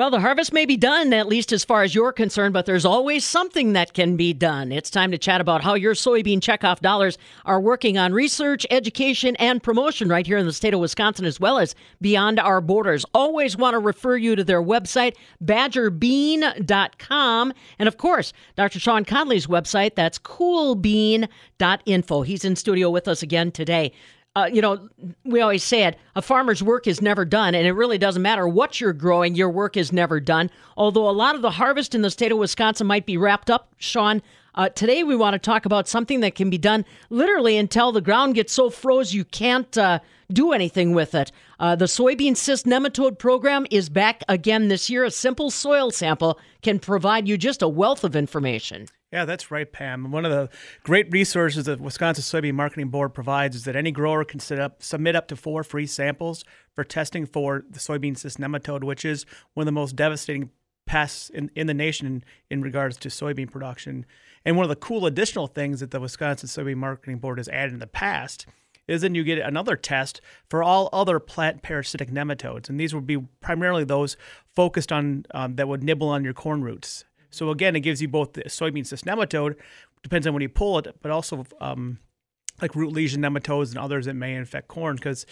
Well, the harvest may be done, at least as far as you're concerned, but there's always something that can be done. It's time to chat about how your soybean checkoff dollars are working on research, education, and promotion right here in the state of Wisconsin, as well as beyond our borders. Always want to refer you to their website, badgerbean.com. And of course, Dr. Shawn Conley's website, that's coolbean.info. He's in studio with us again today uh, you know, we always say it a farmer's work is never done, and it really doesn't matter what you're growing, your work is never done. Although a lot of the harvest in the state of Wisconsin might be wrapped up, Shawn. Uh, today, we want to talk about something that can be done literally until the ground gets so froze you can't uh, do anything with it. Uh, the soybean cyst nematode program is back again this year. A simple soil sample can provide you just a wealth of information. Yeah, that's right, Pam. One of the great resources that Wisconsin Soybean Marketing Board provides is that any grower can up, submit up to four free samples for testing for the soybean cyst nematode, which is one of the most devastating pests in, in the nation in, in regards to soybean production. And one of the cool additional things that the Wisconsin Soybean Marketing Board has added in the past is then you get another test for all other plant parasitic nematodes. And these would be primarily those focused on um, that would nibble on your corn roots. So again, it gives you both the soybean cyst nematode, depends on when you pull it, but also um, like root lesion nematodes and others that may infect corn. Because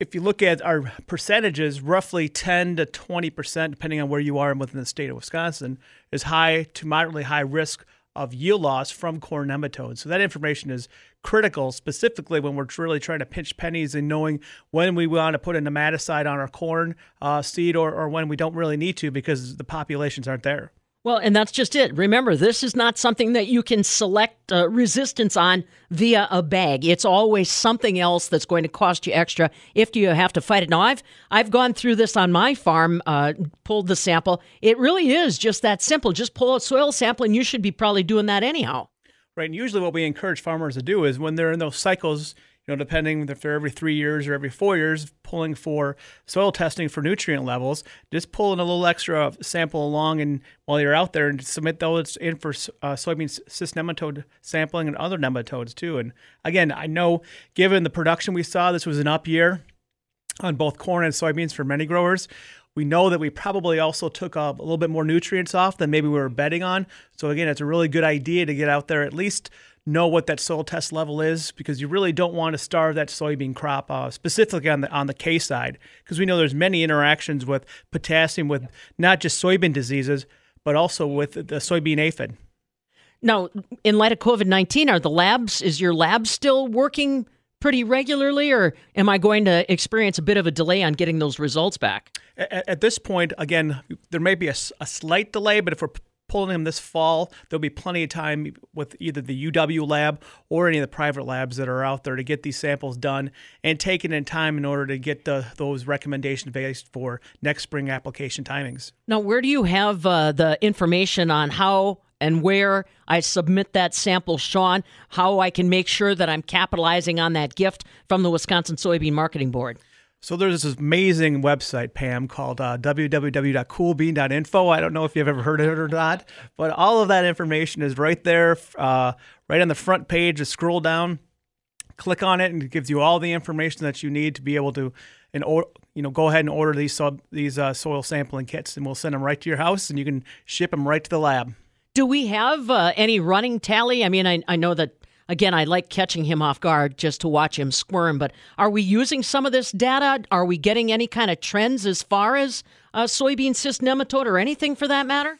if you look at our percentages, roughly 10 to 20 percent, depending on where you are within the state of Wisconsin, is high to moderately high risk of yield loss from corn nematodes. So that information is critical, specifically when we're really trying to pinch pennies and knowing when we want to put a nematicide on our corn uh, seed or, or when we don't really need to because the populations aren't there. Well, and that's just it. Remember, this is not something that you can select uh, resistance on via a bag. It's always something else that's going to cost you extra if you have to fight it. Now, I've I've gone through this on my farm, uh, pulled the sample. It really is just that simple. Just pull a soil sample, and you should be probably doing that anyhow. Right. And usually, what we encourage farmers to do is when they're in those cycles you know, depending if they're every three years or every four years, pulling for soil testing for nutrient levels, just pulling a little extra sample along and while you're out there and submit those in for uh, soybean cyst nematode sampling and other nematodes too. And again, I know given the production we saw, this was an up year on both corn and soybeans for many growers. We know that we probably also took a, a little bit more nutrients off than maybe we were betting on. So again, it's a really good idea to get out there at least know what that soil test level is because you really don't want to starve that soybean crop, uh, specifically on the on the K side, because we know there's many interactions with potassium with not just soybean diseases, but also with the soybean aphid. Now, in light of COVID nineteen, are the labs is your lab still working pretty regularly, or am I going to experience a bit of a delay on getting those results back? At, at this point, again, there may be a, a slight delay, but if we're pulling them this fall. There'll be plenty of time with either the UW lab or any of the private labs that are out there to get these samples done and taken in time in order to get the, those recommendations based for next spring application timings. Now, where do you have uh, the information on how and where I submit that sample, Shawn, how I can make sure that I'm capitalizing on that gift from the Wisconsin Soybean Marketing Board? So there's this amazing website, Pam, called uh, www.coolbean.info. I don't know if you've ever heard of it or not, but all of that information is right there, uh, right on the front page. Just scroll down, click on it, and it gives you all the information that you need to be able to, and you know, go ahead and order these sub these uh, soil sampling kits, and we'll send them right to your house, and you can ship them right to the lab. Do we have uh, any running tally? I mean, I, I know that Again, I like catching him off guard just to watch him squirm. But are we using some of this data? Are we getting any kind of trends as far as uh, soybean cyst nematode or anything for that matter?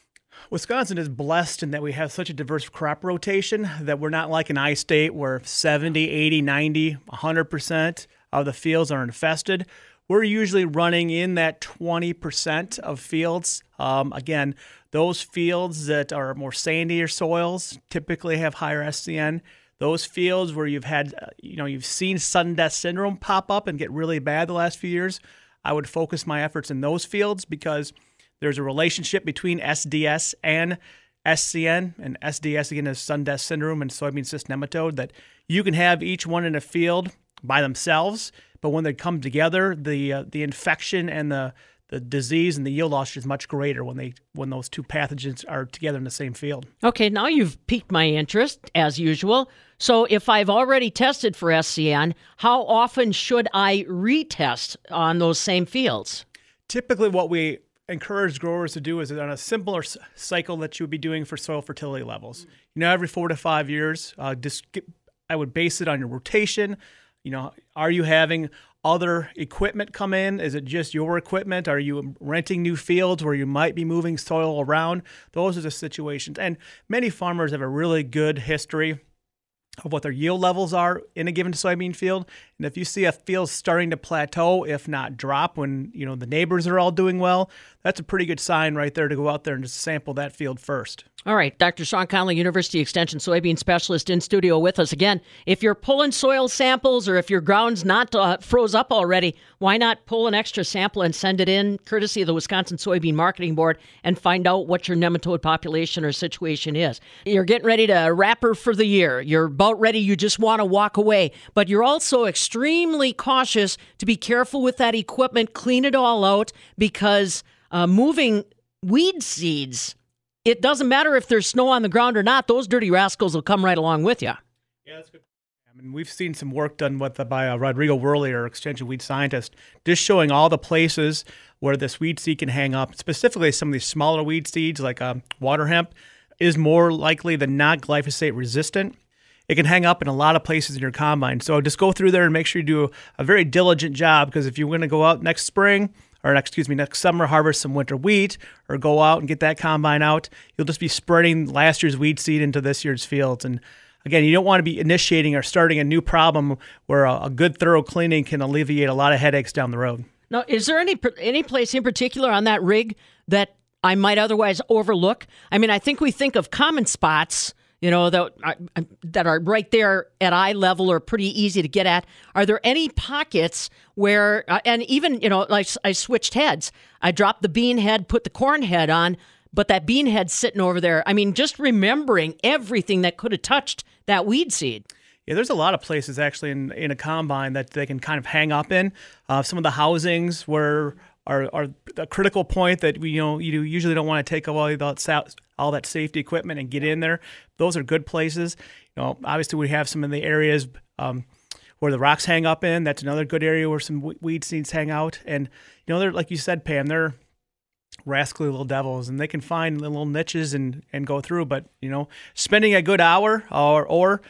Wisconsin is blessed in that we have such a diverse crop rotation that we're not like an I state where 70, 80, 90, 100% of the fields are infested. We're usually running in that 20% of fields. Um, again, those fields that are more sandier soils typically have higher SCN those fields where you've had, uh, you know, you've seen sudden death syndrome pop up and get really bad the last few years, I would focus my efforts in those fields because there's a relationship between SDS and SCN, and SDS again is sudden death syndrome and soybean cyst nematode that you can have each one in a field by themselves, but when they come together, the uh, the infection and the the disease and the yield loss is much greater when they when those two pathogens are together in the same field. Okay, now you've piqued my interest as usual. So if I've already tested for SCN, how often should I retest on those same fields? Typically, what we encourage growers to do is on a simpler cycle that you would be doing for soil fertility levels. You know, every four to five years, uh, just get, I would base it on your rotation. You know, are you having other equipment come in? Is it just your equipment? Are you renting new fields where you might be moving soil around? Those are the situations. And many farmers have a really good history of what their yield levels are in a given soybean field. And if you see a field starting to plateau, if not drop, when you know the neighbors are all doing well, that's a pretty good sign right there to go out there and just sample that field first. All right, Dr. Shawn Conley, University Extension soybean specialist in studio with us again. If you're pulling soil samples or if your ground's not uh, froze up already, why not pull an extra sample and send it in, courtesy of the Wisconsin Soybean Marketing Board, and find out what your nematode population or situation is? You're getting ready to wrapper for the year. You're about ready. You just want to walk away, but you're also extremely cautious to be careful with that equipment. Clean it all out because uh, moving weed seeds, it doesn't matter if there's snow on the ground or not, those dirty rascals will come right along with you. Yeah, that's good. I mean, we've seen some work done with by uh, Rodrigo Werle, our extension weed scientist, just showing all the places where this weed seed can hang up. Specifically, some of these smaller weed seeds, like um, water hemp, is more likely than not glyphosate resistant. It can hang up in a lot of places in your combine. So just go through there and make sure you do a very diligent job because if you're going to go out next spring or excuse me, next summer, harvest some winter wheat, or go out and get that combine out, you'll just be spreading last year's weed seed into this year's fields. And again, you don't want to be initiating or starting a new problem where a, a good, thorough cleaning can alleviate a lot of headaches down the road. Now, is there any any place in particular on that rig that I might otherwise overlook? I mean, I think we think of common spots you know that that are right there at eye level or pretty easy to get at. Are there any pockets where uh, and even you know like i switched heads. I dropped the bean head put the corn head on but that bean head sitting over there. I mean just remembering everything that could have touched that weed seed. Yeah, there's a lot of places actually in, in a combine that they can kind of hang up in. Uh, some of the housings where are, are a critical point that we you know you usually don't want to take away that all that safety equipment and get in there. Those are good places. You know, obviously we have some in the areas um, where the rocks hang up in. That's another good area where some weed seeds hang out. And you know, they're like you said, Pam, they're rascally little devils, and they can find little niches and and go through. But you know, spending a good hour or or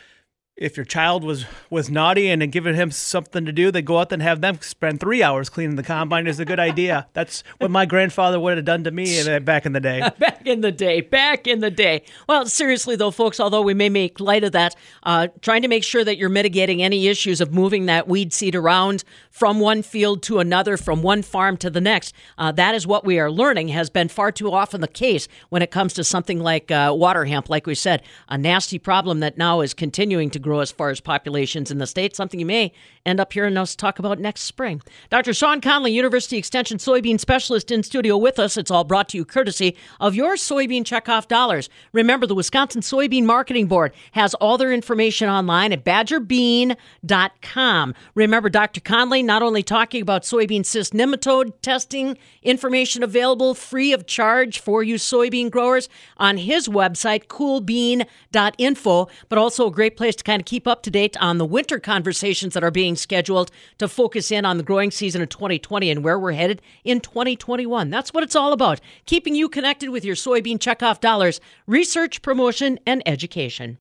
if your child was was naughty and giving him something to do, they go out and have them spend three hours cleaning the combine is a good idea. That's what my grandfather would have done to me back in the day. back in the day, back in the day. Well, seriously though, folks, although we may make light of that, uh, trying to make sure that you're mitigating any issues of moving that weed seed around from one field to another, from one farm to the next. Uh, that is what we are learning has been far too often the case when it comes to something like uh, water hemp. Like we said, a nasty problem that now is continuing to grow as far as populations in the state, something you may end up hearing us talk about next spring. Dr. Shawn Conley, University Extension soybean specialist in studio with us. It's all brought to you courtesy of your soybean checkoff dollars. Remember, the Wisconsin Soybean Marketing Board has all their information online at badgerbean.com. Remember, Dr. Conley not only talking about soybean cyst nematode testing, information available free of charge for you soybean growers on his website, coolbean.info, but also a great place to kind of keep up to date on the winter conversations that are being scheduled to focus in on the growing season of 2020 and where we're headed in 2021. That's what it's all about keeping you connected with your soybean checkoff dollars, research, promotion, and education.